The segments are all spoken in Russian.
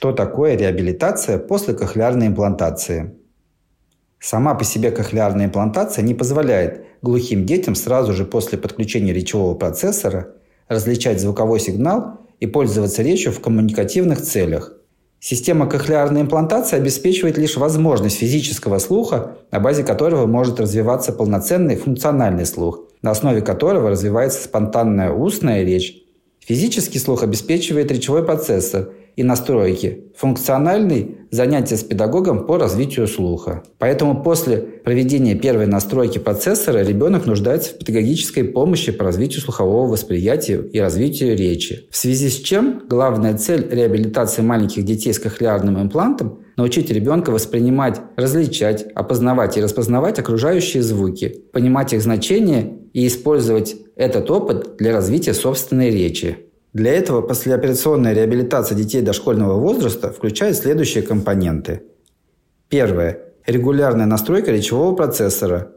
Что такое реабилитация после кохлеарной имплантации? Сама по себе кохлеарная имплантация не позволяет глухим детям сразу же после подключения речевого процессора различать звуковой сигнал и пользоваться речью в коммуникативных целях. Система кохлеарной имплантации обеспечивает лишь возможность физического слуха, на базе которого может развиваться полноценный функциональный слух, на основе которого развивается спонтанная устная речь. Физический слух обеспечивает речевой процессор и настройки, функциональный – занятие с педагогом по развитию слуха. Поэтому после проведения первой настройки процессора ребенок нуждается в педагогической помощи по развитию слухового восприятия и развитию речи. В связи с чем главная цель реабилитации маленьких детей с кохлеарным имплантом – научить ребенка воспринимать, различать, опознавать и распознавать окружающие звуки, понимать их значение и использовать этот опыт для развития собственной речи. Для этого послеоперационная реабилитация детей дошкольного возраста включает следующие компоненты. Первое. Регулярная настройка речевого процессора.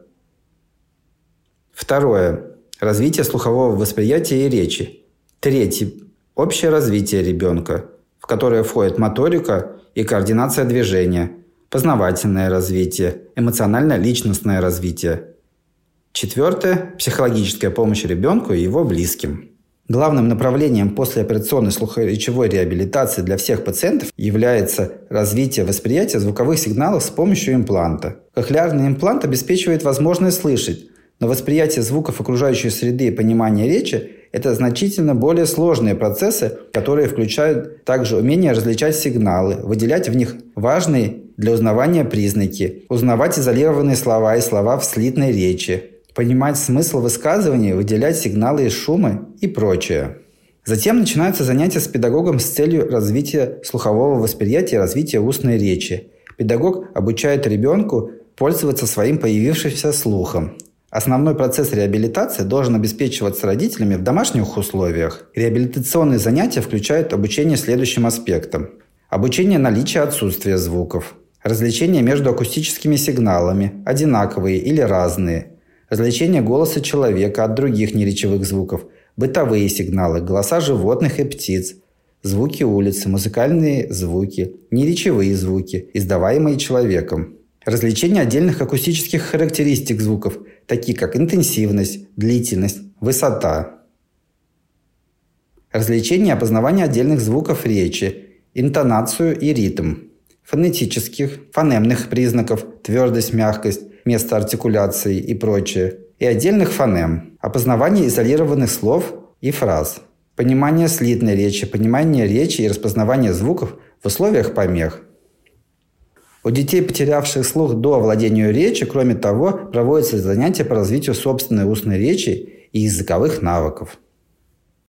Второе. Развитие слухового восприятия и речи. Третье. Общее развитие ребенка, в которое входит моторика и координация движения, познавательное развитие, эмоционально-личностное развитие. Четвертое. Психологическая помощь ребенку и его близким. Главным направлением послеоперационной слухоречевой реабилитации для всех пациентов является развитие восприятия звуковых сигналов с помощью импланта. Кохлеарный имплант обеспечивает возможность слышать, но восприятие звуков окружающей среды и понимание речи – это значительно более сложные процессы, которые включают также умение различать сигналы, выделять в них важные для узнавания признаки, узнавать изолированные слова и слова в слитной речи, понимать смысл высказывания, выделять сигналы из шума и прочее. Затем начинаются занятия с педагогом с целью развития слухового восприятия и развития устной речи. Педагог обучает ребенку пользоваться своим появившимся слухом. Основной процесс реабилитации должен обеспечиваться родителями в домашних условиях. Реабилитационные занятия включают обучение следующим аспектам. Обучение наличия отсутствия звуков. Различение между акустическими сигналами, одинаковые или разные – развлечение голоса человека от других неречевых звуков, бытовые сигналы, голоса животных и птиц, звуки улицы, музыкальные звуки, неречевые звуки, издаваемые человеком. Развлечение отдельных акустических характеристик звуков, такие как интенсивность, длительность, высота. Развлечение опознавания отдельных звуков речи, интонацию и ритм. Фонетических, фонемных признаков, твердость, мягкость, место артикуляции и прочее, и отдельных фонем, опознавание изолированных слов и фраз, понимание слитной речи, понимание речи и распознавание звуков в условиях помех. У детей, потерявших слух до овладения речи, кроме того, проводятся занятия по развитию собственной устной речи и языковых навыков –